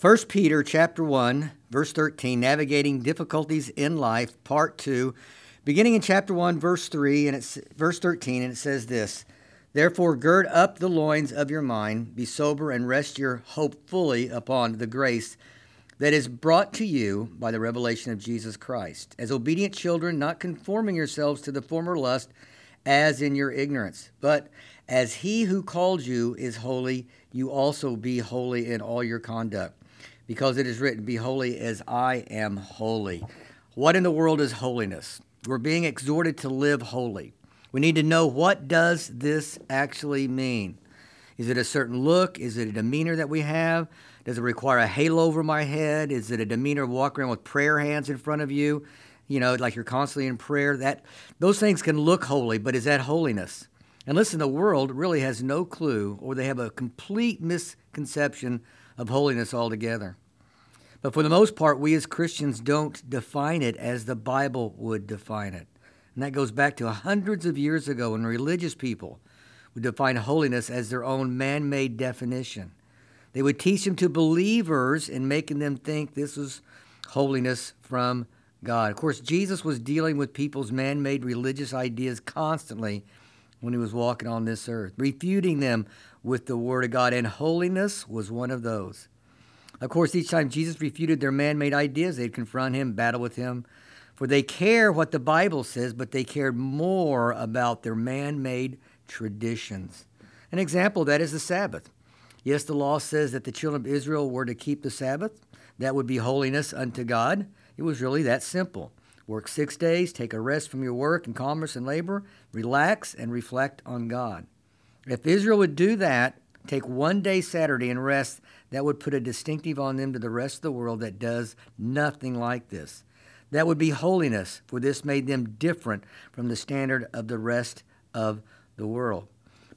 1 Peter chapter 1, verse 13, navigating difficulties in life, part 2, beginning in chapter 1, verse 3 and it's verse 13, and it says this: Therefore gird up the loins of your mind, be sober and rest your hope fully upon the grace that is brought to you by the revelation of Jesus Christ. As obedient children, not conforming yourselves to the former lust as in your ignorance, but as he who called you is holy, you also be holy in all your conduct because it is written, Be holy as I am holy. What in the world is holiness? We're being exhorted to live holy. We need to know what does this actually mean? Is it a certain look? Is it a demeanor that we have? Does it require a halo over my head? Is it a demeanor of walking around with prayer hands in front of you? You know, like you're constantly in prayer. That those things can look holy, but is that holiness? And listen, the world really has no clue, or they have a complete misconception of holiness altogether. But for the most part, we as Christians don't define it as the Bible would define it. And that goes back to hundreds of years ago when religious people would define holiness as their own man made definition. They would teach them to believers in making them think this was holiness from God. Of course, Jesus was dealing with people's man made religious ideas constantly when he was walking on this earth, refuting them with the Word of God, and holiness was one of those. Of course, each time Jesus refuted their man made ideas, they'd confront him, battle with him. For they care what the Bible says, but they cared more about their man made traditions. An example of that is the Sabbath. Yes, the law says that the children of Israel were to keep the Sabbath. That would be holiness unto God. It was really that simple. Work six days, take a rest from your work and commerce and labor, relax and reflect on God. If Israel would do that, take one day Saturday and rest, that would put a distinctive on them to the rest of the world that does nothing like this. That would be holiness, for this made them different from the standard of the rest of the world.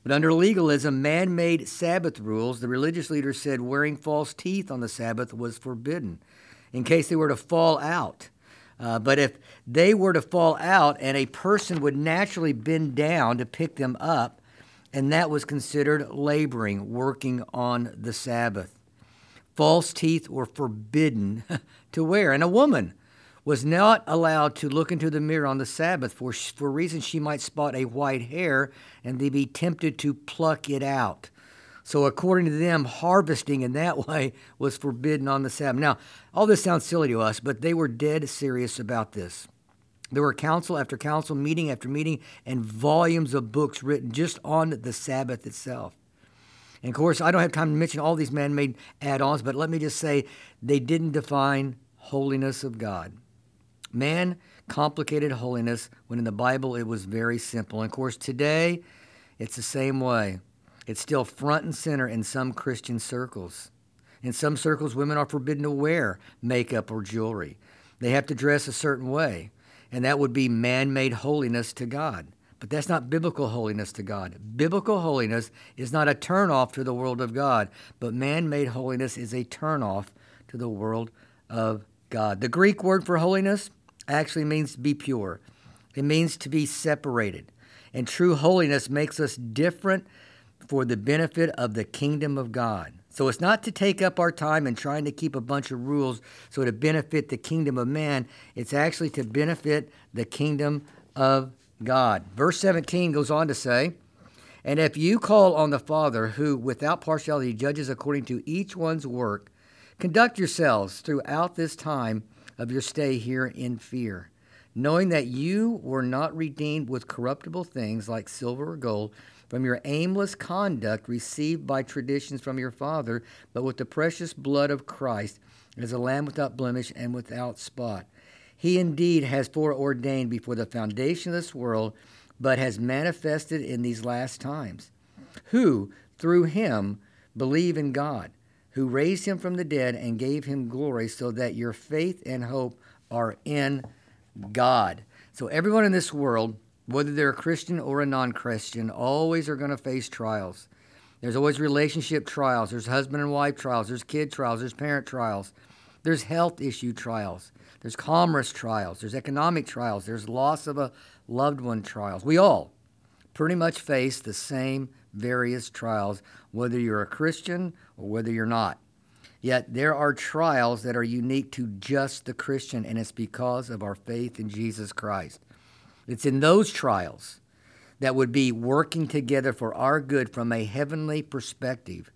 But under legalism, man made Sabbath rules, the religious leaders said wearing false teeth on the Sabbath was forbidden in case they were to fall out. Uh, but if they were to fall out and a person would naturally bend down to pick them up, and that was considered laboring, working on the Sabbath. False teeth were forbidden to wear, and a woman was not allowed to look into the mirror on the Sabbath for, for reasons she might spot a white hair and be tempted to pluck it out. So, according to them, harvesting in that way was forbidden on the Sabbath. Now, all this sounds silly to us, but they were dead serious about this. There were council after council, meeting after meeting, and volumes of books written just on the Sabbath itself. And of course, I don't have time to mention all these man made add ons, but let me just say they didn't define holiness of God. Man complicated holiness when in the Bible it was very simple. And of course, today it's the same way. It's still front and center in some Christian circles. In some circles, women are forbidden to wear makeup or jewelry. They have to dress a certain way and that would be man made holiness to God. But that's not biblical holiness to God. Biblical holiness is not a turnoff to the world of God, but man made holiness is a turnoff to the world of God. The Greek word for holiness actually means to be pure, it means to be separated. And true holiness makes us different for the benefit of the kingdom of God. So it's not to take up our time and trying to keep a bunch of rules so to benefit the kingdom of man. It's actually to benefit the kingdom of God. Verse 17 goes on to say, And if you call on the Father, who without partiality judges according to each one's work, conduct yourselves throughout this time of your stay here in fear, knowing that you were not redeemed with corruptible things like silver or gold from your aimless conduct received by traditions from your father, but with the precious blood of Christ as a lamb without blemish and without spot. He indeed has foreordained before the foundation of this world, but has manifested in these last times, who, through him, believe in God, who raised him from the dead and gave him glory, so that your faith and hope are in God. So, everyone in this world whether they're a Christian or a non Christian, always are going to face trials. There's always relationship trials, there's husband and wife trials, there's kid trials, there's parent trials, there's health issue trials, there's commerce trials, there's economic trials, there's loss of a loved one trials. We all pretty much face the same various trials, whether you're a Christian or whether you're not. Yet there are trials that are unique to just the Christian, and it's because of our faith in Jesus Christ. It's in those trials that would be working together for our good from a heavenly perspective.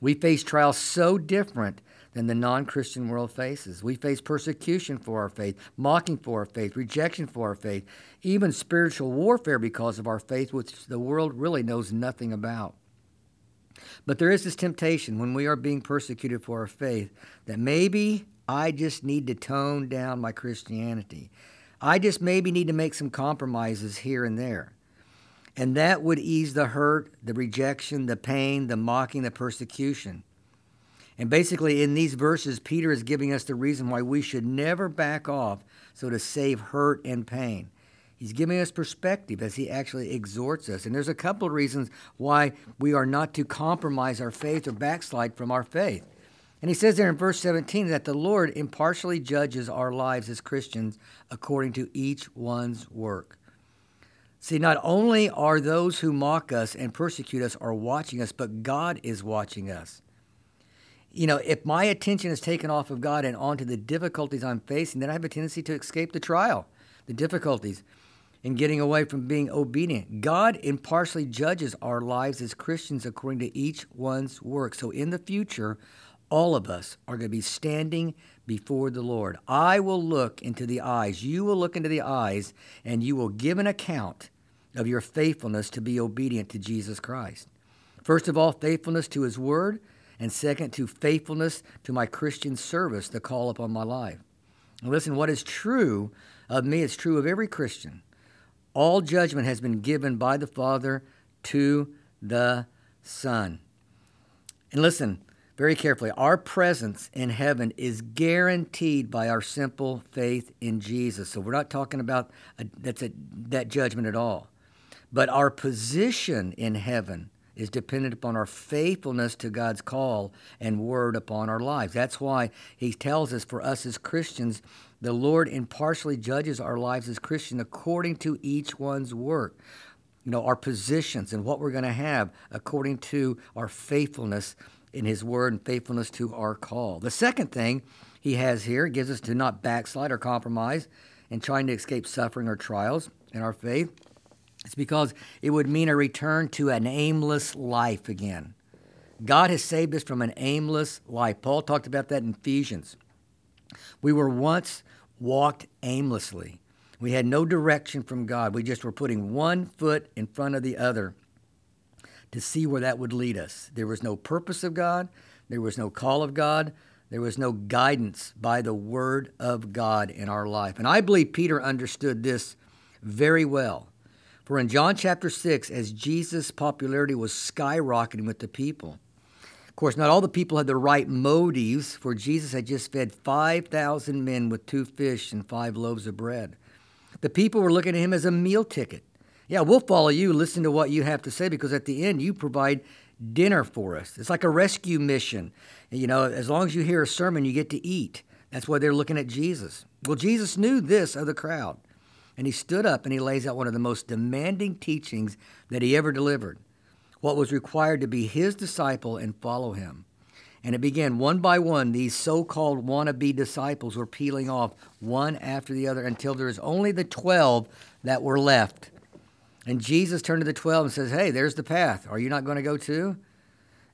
We face trials so different than the non Christian world faces. We face persecution for our faith, mocking for our faith, rejection for our faith, even spiritual warfare because of our faith, which the world really knows nothing about. But there is this temptation when we are being persecuted for our faith that maybe I just need to tone down my Christianity. I just maybe need to make some compromises here and there. And that would ease the hurt, the rejection, the pain, the mocking, the persecution. And basically, in these verses, Peter is giving us the reason why we should never back off so to save hurt and pain. He's giving us perspective as he actually exhorts us. And there's a couple of reasons why we are not to compromise our faith or backslide from our faith. And he says there in verse 17 that the Lord impartially judges our lives as Christians according to each one's work. See, not only are those who mock us and persecute us are watching us, but God is watching us. You know, if my attention is taken off of God and onto the difficulties I'm facing, then I have a tendency to escape the trial, the difficulties and getting away from being obedient. God impartially judges our lives as Christians according to each one's work. So in the future, all of us are going to be standing before the Lord. I will look into the eyes, you will look into the eyes, and you will give an account of your faithfulness to be obedient to Jesus Christ. First of all, faithfulness to his word, and second, to faithfulness to my Christian service, the call upon my life. And listen, what is true of me is true of every Christian. All judgment has been given by the Father to the Son. And listen very carefully our presence in heaven is guaranteed by our simple faith in Jesus. So we're not talking about a, that's a, that judgment at all. But our position in heaven is dependent upon our faithfulness to God's call and word upon our lives. That's why he tells us for us as Christians the Lord impartially judges our lives as Christians according to each one's work. You know, our positions and what we're going to have according to our faithfulness in His Word and faithfulness to our call. The second thing He has here gives us to not backslide or compromise in trying to escape suffering or trials in our faith. It's because it would mean a return to an aimless life again. God has saved us from an aimless life. Paul talked about that in Ephesians. We were once walked aimlessly. We had no direction from God. We just were putting one foot in front of the other to see where that would lead us. There was no purpose of God, there was no call of God, there was no guidance by the Word of God in our life. And I believe Peter understood this very well. For in John chapter 6, as Jesus' popularity was skyrocketing with the people, of course, not all the people had the right motives, for Jesus had just fed 5,000 men with two fish and five loaves of bread. The people were looking at him as a meal ticket. Yeah, we'll follow you, listen to what you have to say, because at the end, you provide dinner for us. It's like a rescue mission. You know, as long as you hear a sermon, you get to eat. That's why they're looking at Jesus. Well, Jesus knew this of the crowd, and he stood up and he lays out one of the most demanding teachings that he ever delivered what was required to be his disciple and follow him. And it began one by one, these so called wannabe disciples were peeling off one after the other until there was only the 12 that were left. And Jesus turned to the 12 and says, Hey, there's the path. Are you not going to go too?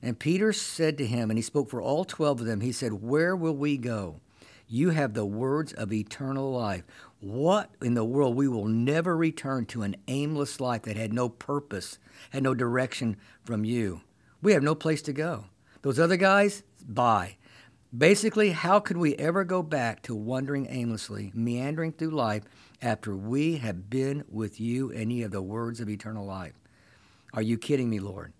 And Peter said to him, and he spoke for all 12 of them, he said, Where will we go? You have the words of eternal life. What in the world? We will never return to an aimless life that had no purpose, had no direction from you. We have no place to go. Those other guys, bye. Basically, how could we ever go back to wandering aimlessly, meandering through life after we have been with you you have the words of eternal life? Are you kidding me, Lord?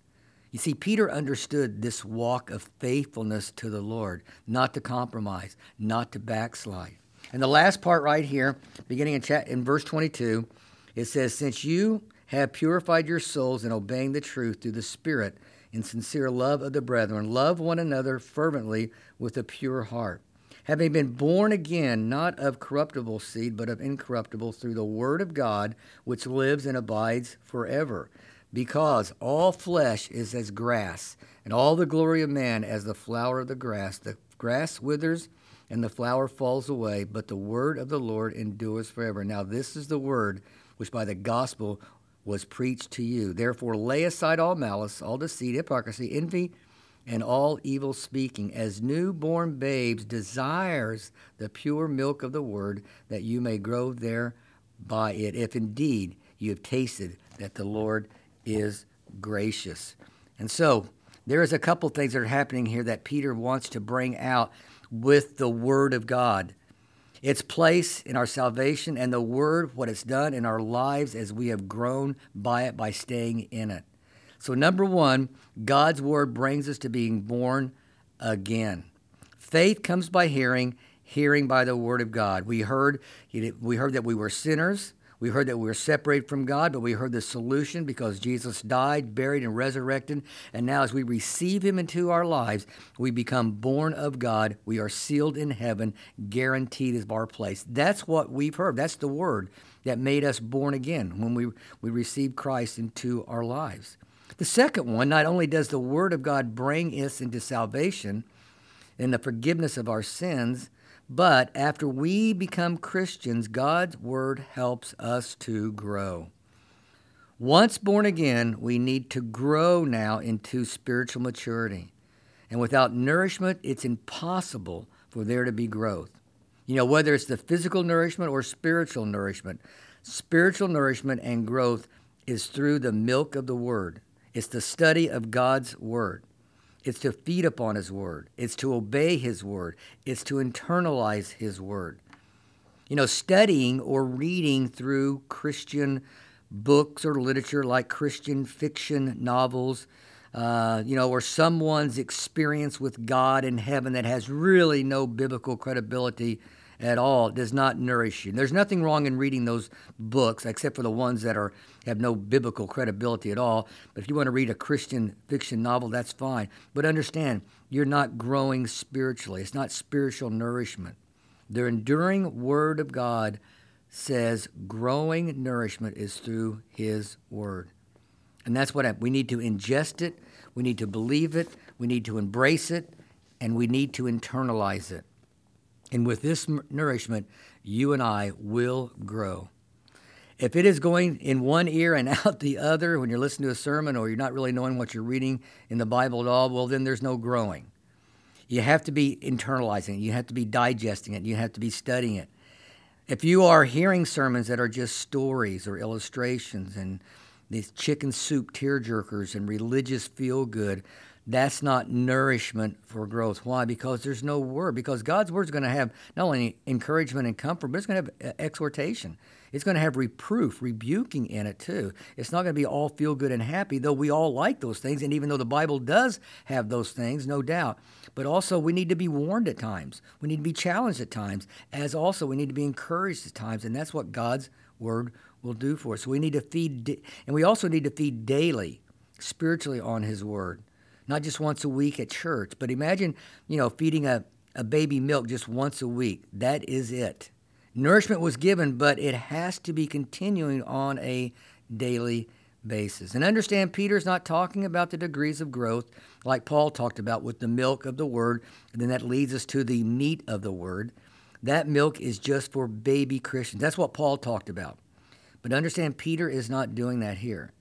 You see, Peter understood this walk of faithfulness to the Lord, not to compromise, not to backslide. And the last part right here, beginning in, chat, in verse 22, it says, Since you have purified your souls in obeying the truth through the Spirit in sincere love of the brethren, love one another fervently with a pure heart. Having been born again, not of corruptible seed, but of incorruptible, through the Word of God, which lives and abides forever. Because all flesh is as grass, and all the glory of man as the flower of the grass. The Grass withers and the flower falls away, but the word of the Lord endures forever. Now, this is the word which by the gospel was preached to you. Therefore, lay aside all malice, all deceit, hypocrisy, envy, and all evil speaking, as newborn babes desires the pure milk of the word, that you may grow there by it, if indeed you have tasted that the Lord is gracious. And so, there is a couple things that are happening here that Peter wants to bring out with the Word of God. Its place in our salvation and the Word, what it's done in our lives as we have grown by it by staying in it. So, number one, God's Word brings us to being born again. Faith comes by hearing, hearing by the Word of God. We heard, we heard that we were sinners. We heard that we were separated from God, but we heard the solution because Jesus died, buried, and resurrected. And now, as we receive Him into our lives, we become born of God. We are sealed in heaven, guaranteed is our place. That's what we've heard. That's the word that made us born again when we, we received Christ into our lives. The second one, not only does the Word of God bring us into salvation and the forgiveness of our sins, but after we become Christians, God's Word helps us to grow. Once born again, we need to grow now into spiritual maturity. And without nourishment, it's impossible for there to be growth. You know, whether it's the physical nourishment or spiritual nourishment, spiritual nourishment and growth is through the milk of the Word. It's the study of God's Word. It's to feed upon His Word. It's to obey His Word. It's to internalize His Word. You know, studying or reading through Christian books or literature like Christian fiction novels, uh, you know, or someone's experience with God in heaven that has really no biblical credibility at all does not nourish you. There's nothing wrong in reading those books, except for the ones that are have no biblical credibility at all. But if you want to read a Christian fiction novel, that's fine. But understand, you're not growing spiritually. It's not spiritual nourishment. The enduring Word of God says growing nourishment is through His Word. And that's what I, we need to ingest it, we need to believe it, we need to embrace it, and we need to internalize it. And with this nourishment, you and I will grow. If it is going in one ear and out the other when you're listening to a sermon or you're not really knowing what you're reading in the Bible at all, well, then there's no growing. You have to be internalizing it, you have to be digesting it, you have to be studying it. If you are hearing sermons that are just stories or illustrations and these chicken soup tearjerkers and religious feel good, that's not nourishment for growth. Why? Because there's no word. Because God's word is going to have not only encouragement and comfort, but it's going to have uh, exhortation. It's going to have reproof, rebuking in it too. It's not going to be all feel good and happy, though we all like those things. And even though the Bible does have those things, no doubt. But also, we need to be warned at times. We need to be challenged at times, as also we need to be encouraged at times. And that's what God's word will do for us. So we need to feed, and we also need to feed daily, spiritually on His word not just once a week at church. But imagine, you know, feeding a, a baby milk just once a week. That is it. Nourishment was given, but it has to be continuing on a daily basis. And understand, Peter's not talking about the degrees of growth like Paul talked about with the milk of the word, and then that leads us to the meat of the word. That milk is just for baby Christians. That's what Paul talked about. But understand, Peter is not doing that here.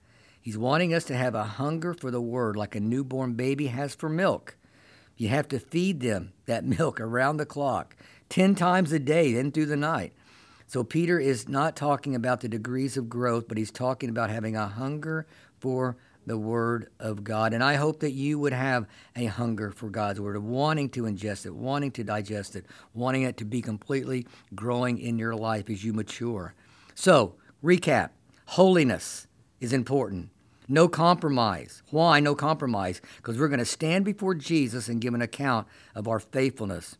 He's wanting us to have a hunger for the word like a newborn baby has for milk. You have to feed them that milk around the clock, 10 times a day, then through the night. So Peter is not talking about the degrees of growth, but he's talking about having a hunger for the Word of God. And I hope that you would have a hunger for God's Word, of wanting to ingest it, wanting to digest it, wanting it to be completely growing in your life as you mature. So, recap holiness is important. No compromise. Why no compromise? Because we're going to stand before Jesus and give an account of our faithfulness.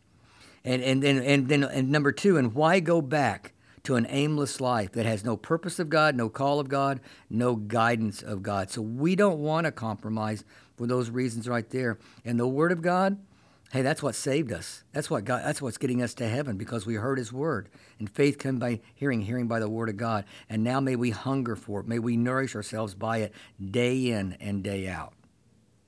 And, and, and, and then and number two, and why go back to an aimless life that has no purpose of God, no call of God, no guidance of God? So we don't want to compromise for those reasons right there. And the Word of God, Hey, that's what saved us. That's what God, that's what's getting us to heaven because we heard his word. And faith comes by hearing, hearing by the word of God. And now may we hunger for it. May we nourish ourselves by it day in and day out.